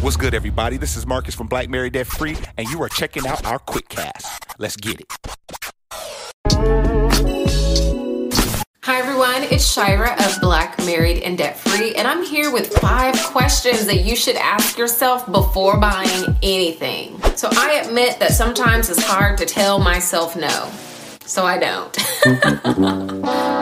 What's good, everybody? This is Marcus from Black Married Debt Free, and you are checking out our quick cast. Let's get it. Hi, everyone. It's Shira of Black Married and Debt Free, and I'm here with five questions that you should ask yourself before buying anything. So, I admit that sometimes it's hard to tell myself no so I don't.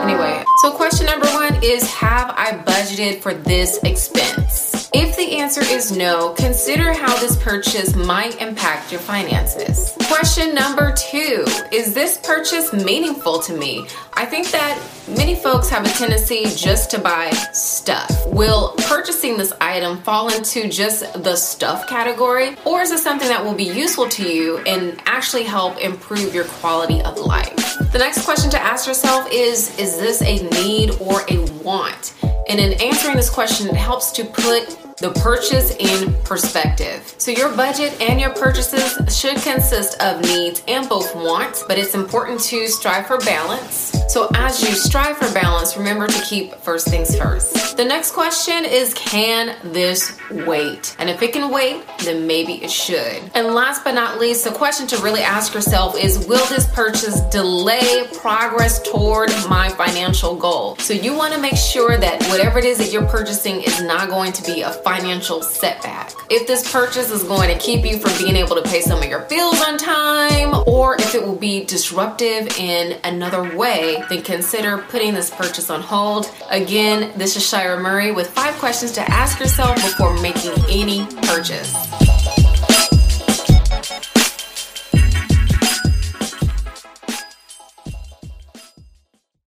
anyway, so question number one is Have I budgeted for this expense? If the answer is no, consider how this purchase might impact your finances. Question number two Is this purchase meaningful to me? I think that many folks have a tendency just to buy stuff. Will purchasing this item fall into just the stuff category, or is it something that will be useful to you and actually help improve your quality of life? The next question to ask yourself is Is this a need or a want? And in answering this question, it helps to put the purchase in perspective. So, your budget and your purchases should consist of needs and both wants, but it's important to strive for balance. So, as you strive for balance, remember to keep first things first. The next question is Can this wait? And if it can wait, then maybe it should. And last but not least, the question to really ask yourself is Will this purchase delay progress toward my financial goal? So, you want to make sure that whatever it is that you're purchasing is not going to be a financial setback. If this purchase is going to keep you from being able to pay some of your bills on time, or if it will be disruptive in another way, then consider putting this purchase on hold. Again, this is Shira Murray with five questions to ask yourself before making.